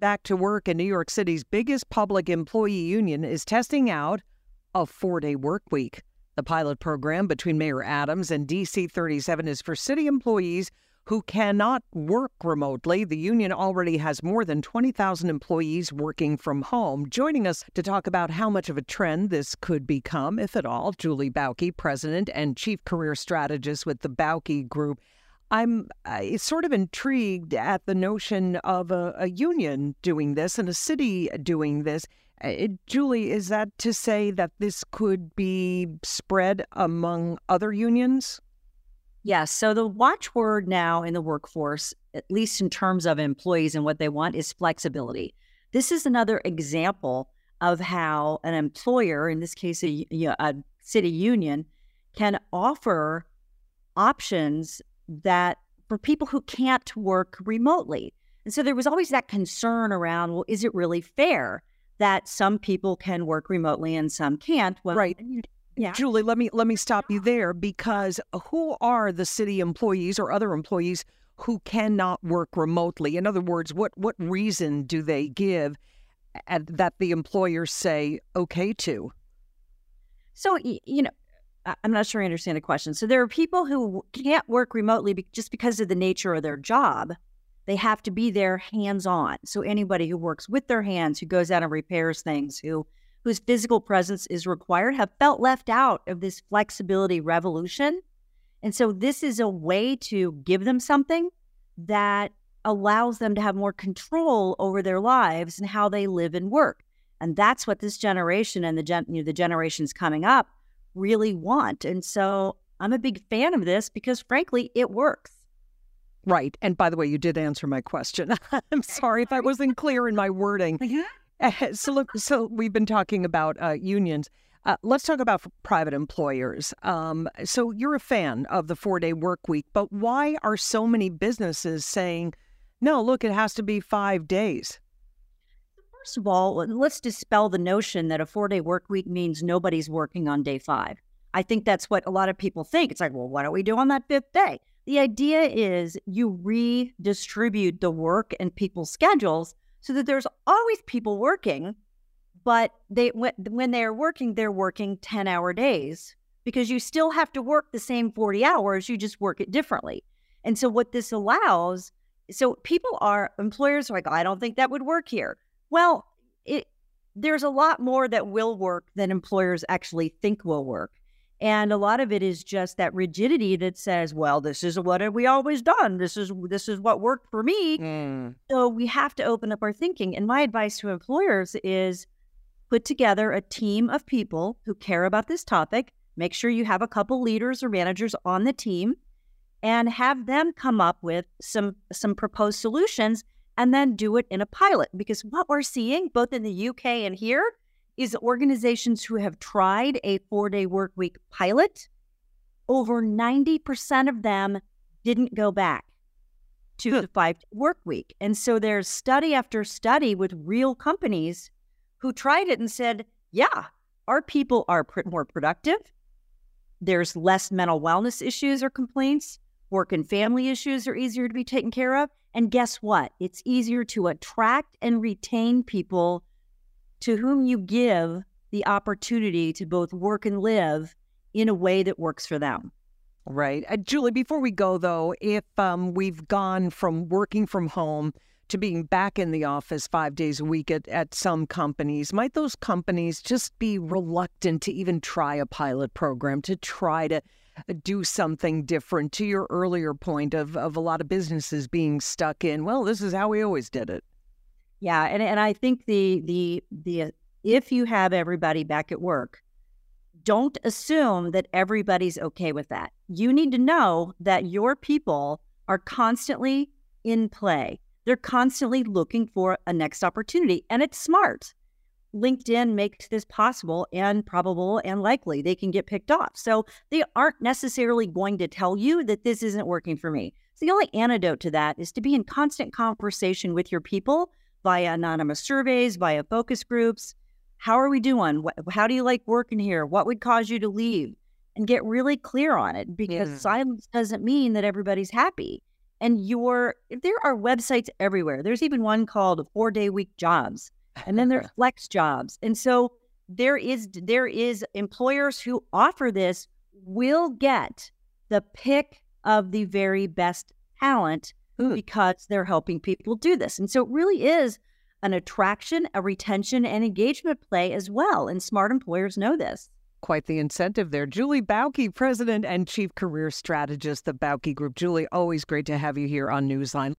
Back to work, and New York City's biggest public employee union is testing out a four day work week. The pilot program between Mayor Adams and DC 37 is for city employees who cannot work remotely. The union already has more than 20,000 employees working from home. Joining us to talk about how much of a trend this could become, if at all, Julie Bauke, President and Chief Career Strategist with the Bauke Group. I'm uh, sort of intrigued at the notion of a, a union doing this and a city doing this. Uh, Julie, is that to say that this could be spread among other unions? Yes. So the watchword now in the workforce, at least in terms of employees and what they want, is flexibility. This is another example of how an employer, in this case, a, a city union, can offer options that for people who can't work remotely. And so there was always that concern around, well, is it really fair that some people can work remotely and some can't? Well, right. Yeah. Julie, let me let me stop you there because who are the city employees or other employees who cannot work remotely? In other words, what what reason do they give that the employers say okay to? So you know, I'm not sure I understand the question. So there are people who can't work remotely just because of the nature of their job. They have to be there hands on. So anybody who works with their hands, who goes out and repairs things, who whose physical presence is required, have felt left out of this flexibility revolution. And so this is a way to give them something that allows them to have more control over their lives and how they live and work. And that's what this generation and the gen- you know, the generations coming up really want. And so I'm a big fan of this because, frankly, it works. Right. And by the way, you did answer my question. I'm sorry if I wasn't clear in my wording. So, look, so we've been talking about uh, unions. Uh, let's talk about private employers. Um, so, you're a fan of the four day work week, but why are so many businesses saying, no, look, it has to be five days? First of all, let's dispel the notion that a four day work week means nobody's working on day five. I think that's what a lot of people think. It's like, well, what do we do on that fifth day? The idea is you redistribute the work and people's schedules so that there's always people working, but they when they're working, they're working 10 hour days because you still have to work the same 40 hours, you just work it differently. And so what this allows, so people are employers are like, I don't think that would work here. Well, it there's a lot more that will work than employers actually think will work. And a lot of it is just that rigidity that says, well, this is what have we always done. This is this is what worked for me. Mm. So we have to open up our thinking. And my advice to employers is put together a team of people who care about this topic. Make sure you have a couple leaders or managers on the team and have them come up with some some proposed solutions and then do it in a pilot. Because what we're seeing, both in the UK and here, is organizations who have tried a four day work week pilot, over 90% of them didn't go back to the five work week. And so there's study after study with real companies who tried it and said, yeah, our people are pr- more productive. There's less mental wellness issues or complaints. Work and family issues are easier to be taken care of. And guess what? It's easier to attract and retain people to whom you give the opportunity to both work and live in a way that works for them. Right. Uh, Julie, before we go, though, if um, we've gone from working from home to being back in the office five days a week at, at some companies, might those companies just be reluctant to even try a pilot program, to try to do something different? To your earlier point of, of a lot of businesses being stuck in, well, this is how we always did it. Yeah, and and I think the the the uh, if you have everybody back at work, don't assume that everybody's okay with that. You need to know that your people are constantly in play. They're constantly looking for a next opportunity, and it's smart. LinkedIn makes this possible and probable and likely they can get picked off. So they aren't necessarily going to tell you that this isn't working for me. So the only antidote to that is to be in constant conversation with your people via anonymous surveys, via focus groups. How are we doing? How do you like working here? What would cause you to leave? And get really clear on it because yeah. silence doesn't mean that everybody's happy. and your there are websites everywhere. There's even one called Four Day Week Jobs, and then there's Flex Jobs, and so there is there is employers who offer this will get the pick of the very best talent Hmm. because they're helping people do this, and so it really is an attraction, a retention, and engagement play as well. And smart employers know this. Quite the incentive there. Julie Bauke, President and Chief Career Strategist, the Bauke Group. Julie, always great to have you here on Newsline.